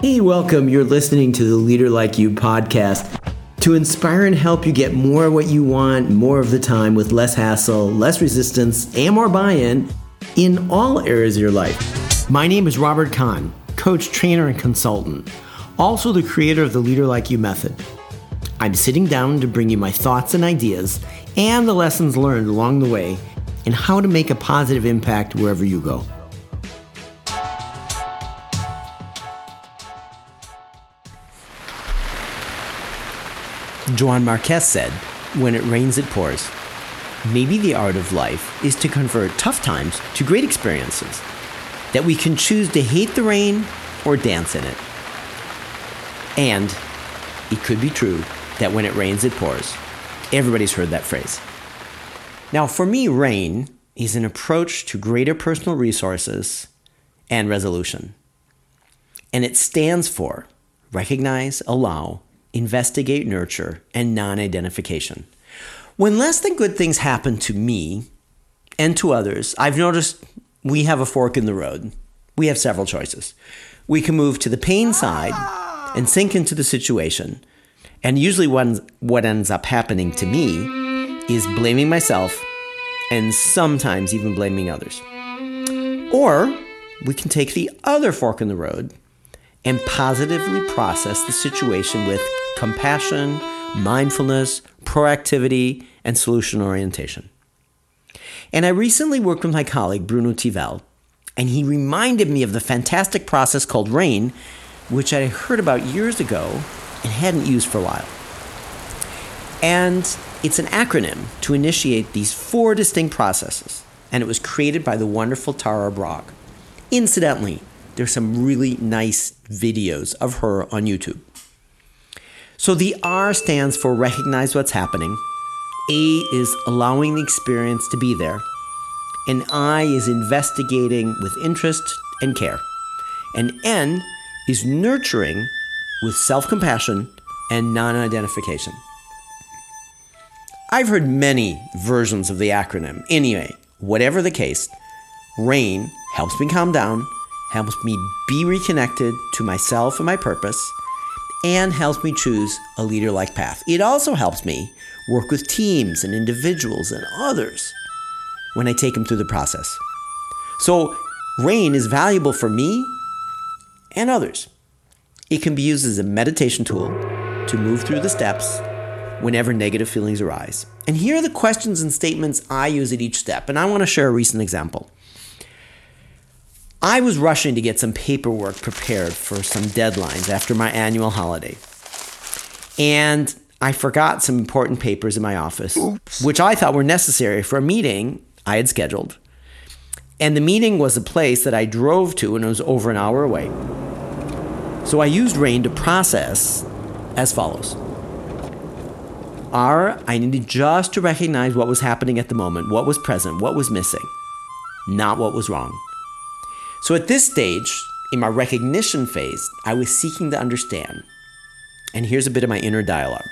Hey, welcome. You're listening to the Leader Like You podcast to inspire and help you get more of what you want more of the time with less hassle, less resistance, and more buy in in all areas of your life. My name is Robert Kahn, coach, trainer, and consultant, also the creator of the Leader Like You method. I'm sitting down to bring you my thoughts and ideas and the lessons learned along the way and how to make a positive impact wherever you go. Joan Marques said, When it rains, it pours. Maybe the art of life is to convert tough times to great experiences, that we can choose to hate the rain or dance in it. And it could be true that when it rains, it pours. Everybody's heard that phrase. Now, for me, RAIN is an approach to greater personal resources and resolution. And it stands for recognize, allow, investigate, nurture, and non identification. When less than good things happen to me and to others, I've noticed we have a fork in the road. We have several choices. We can move to the pain side and sink into the situation. And usually, what ends up happening to me is blaming myself and sometimes even blaming others. Or we can take the other fork in the road and positively process the situation with compassion, mindfulness, proactivity, and solution orientation. And I recently worked with my colleague Bruno Tivel, and he reminded me of the fantastic process called RAIN, which I heard about years ago and hadn't used for a while. And it's an acronym to initiate these four distinct processes, and it was created by the wonderful Tara Brach. Incidentally, there's some really nice videos of her on YouTube. So the R stands for recognize what's happening. A is allowing the experience to be there. And I is investigating with interest and care. And N is nurturing with self compassion and non identification. I've heard many versions of the acronym. Anyway, whatever the case, RAIN helps me calm down helps me be reconnected to myself and my purpose, and helps me choose a leader like path. It also helps me work with teams and individuals and others when I take them through the process. So, RAIN is valuable for me and others. It can be used as a meditation tool to move through the steps whenever negative feelings arise. And here are the questions and statements I use at each step. And I want to share a recent example. I was rushing to get some paperwork prepared for some deadlines after my annual holiday. And I forgot some important papers in my office, Oops. which I thought were necessary for a meeting I had scheduled. And the meeting was a place that I drove to and it was over an hour away. So I used RAIN to process as follows R, I needed just to recognize what was happening at the moment, what was present, what was missing, not what was wrong. So at this stage, in my recognition phase, I was seeking to understand. And here's a bit of my inner dialogue.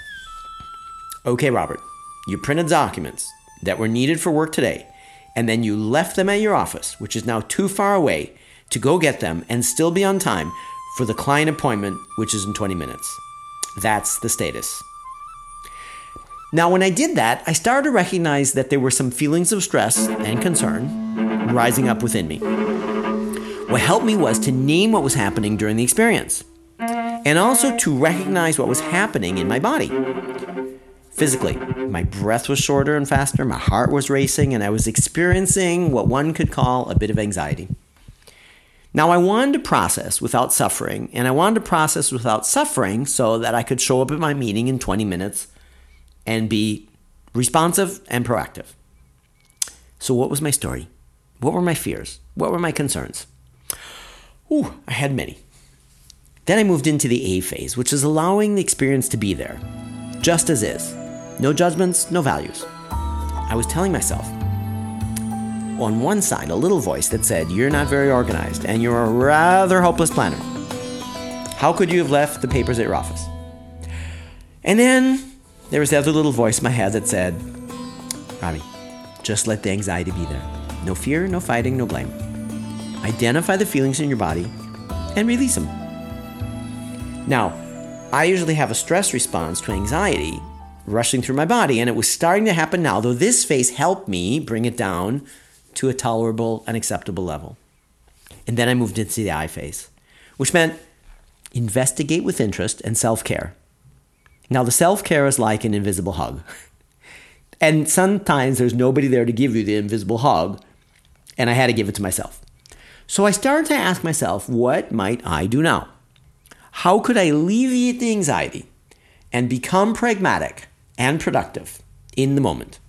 Okay, Robert, you printed documents that were needed for work today, and then you left them at your office, which is now too far away to go get them and still be on time for the client appointment, which is in 20 minutes. That's the status. Now, when I did that, I started to recognize that there were some feelings of stress and concern rising up within me. What helped me was to name what was happening during the experience and also to recognize what was happening in my body. Physically, my breath was shorter and faster, my heart was racing, and I was experiencing what one could call a bit of anxiety. Now, I wanted to process without suffering, and I wanted to process without suffering so that I could show up at my meeting in 20 minutes and be responsive and proactive. So, what was my story? What were my fears? What were my concerns? Ooh, I had many. Then I moved into the A phase, which is allowing the experience to be there, just as is. No judgments, no values. I was telling myself, on one side, a little voice that said, You're not very organized and you're a rather hopeless planner. How could you have left the papers at your office? And then there was the other little voice in my head that said, Robbie, just let the anxiety be there. No fear, no fighting, no blame. Identify the feelings in your body and release them. Now, I usually have a stress response to anxiety rushing through my body, and it was starting to happen now, though this phase helped me bring it down to a tolerable and acceptable level. And then I moved into the I phase, which meant investigate with interest and self care. Now, the self care is like an invisible hug. and sometimes there's nobody there to give you the invisible hug, and I had to give it to myself. So I started to ask myself, what might I do now? How could I alleviate the anxiety and become pragmatic and productive in the moment?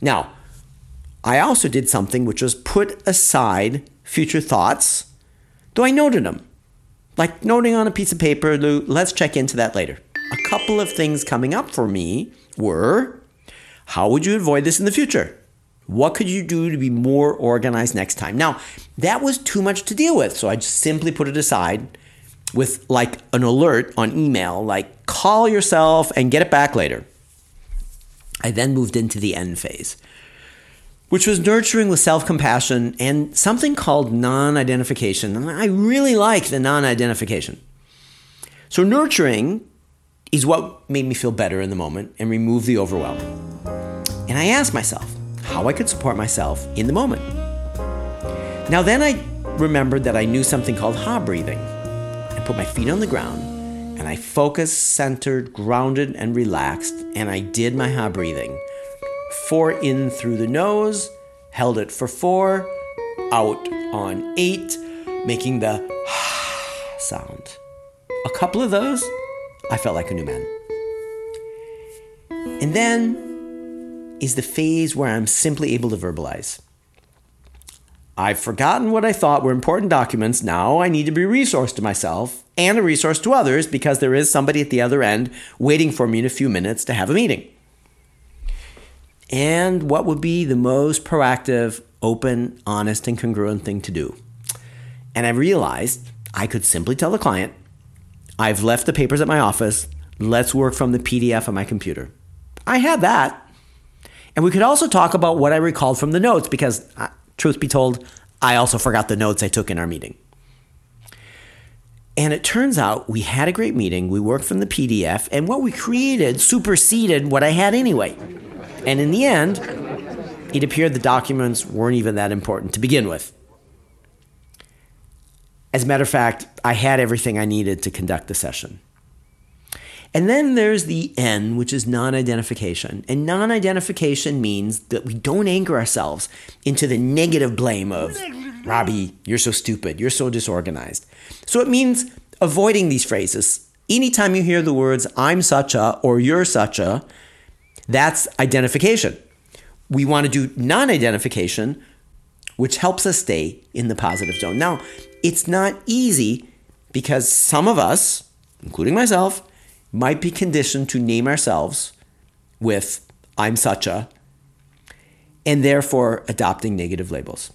Now, I also did something which was put aside future thoughts, though I noted them. Like noting on a piece of paper, let's check into that later. A couple of things coming up for me were how would you avoid this in the future? What could you do to be more organized next time? Now, that was too much to deal with, so I just simply put it aside with like an alert on email, like call yourself and get it back later. I then moved into the end phase, which was nurturing with self compassion and something called non identification. And I really like the non identification. So, nurturing is what made me feel better in the moment and remove the overwhelm. And I asked myself how I could support myself in the moment. Now, then I remembered that I knew something called ha breathing. I put my feet on the ground and I focused, centered, grounded, and relaxed, and I did my ha breathing. Four in through the nose, held it for four, out on eight, making the ha sound. A couple of those, I felt like a new man. And then is the phase where I'm simply able to verbalize. I've forgotten what I thought were important documents. Now I need to be a resource to myself and a resource to others because there is somebody at the other end waiting for me in a few minutes to have a meeting. And what would be the most proactive, open, honest, and congruent thing to do? And I realized I could simply tell the client, I've left the papers at my office. Let's work from the PDF on my computer. I had that. And we could also talk about what I recalled from the notes because uh, Truth be told, I also forgot the notes I took in our meeting. And it turns out we had a great meeting. We worked from the PDF, and what we created superseded what I had anyway. And in the end, it appeared the documents weren't even that important to begin with. As a matter of fact, I had everything I needed to conduct the session. And then there's the N, which is non identification. And non identification means that we don't anchor ourselves into the negative blame of, Robbie, you're so stupid, you're so disorganized. So it means avoiding these phrases. Anytime you hear the words, I'm such a, or you're such a, that's identification. We want to do non identification, which helps us stay in the positive zone. Now, it's not easy because some of us, including myself, might be conditioned to name ourselves with I'm such a, and therefore adopting negative labels.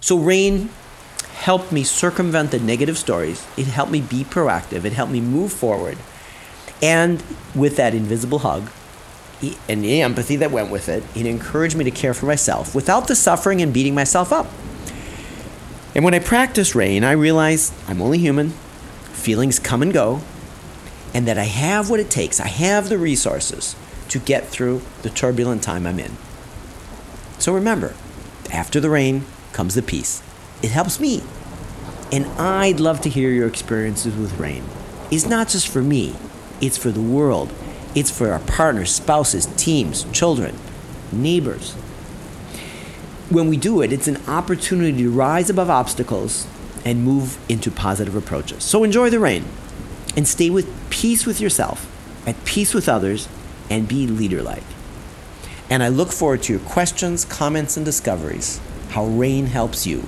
So, RAIN helped me circumvent the negative stories. It helped me be proactive. It helped me move forward. And with that invisible hug and the empathy that went with it, it encouraged me to care for myself without the suffering and beating myself up. And when I practice RAIN, I realize I'm only human, feelings come and go, and that I have what it takes, I have the resources to get through the turbulent time I'm in. So remember, after the rain comes the peace. It helps me. And I'd love to hear your experiences with rain. It's not just for me, it's for the world. It's for our partners, spouses, teams, children, neighbors. When we do it, it's an opportunity to rise above obstacles and move into positive approaches. So enjoy the rain and stay with peace with yourself, at peace with others, and be leader like. And I look forward to your questions, comments, and discoveries, how rain helps you.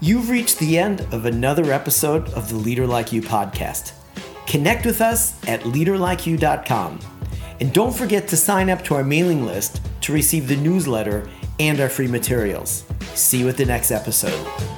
You've reached the end of another episode of the Leader Like You podcast. Connect with us at leaderlikeyou.com. And don't forget to sign up to our mailing list to receive the newsletter and our free materials. See you at the next episode.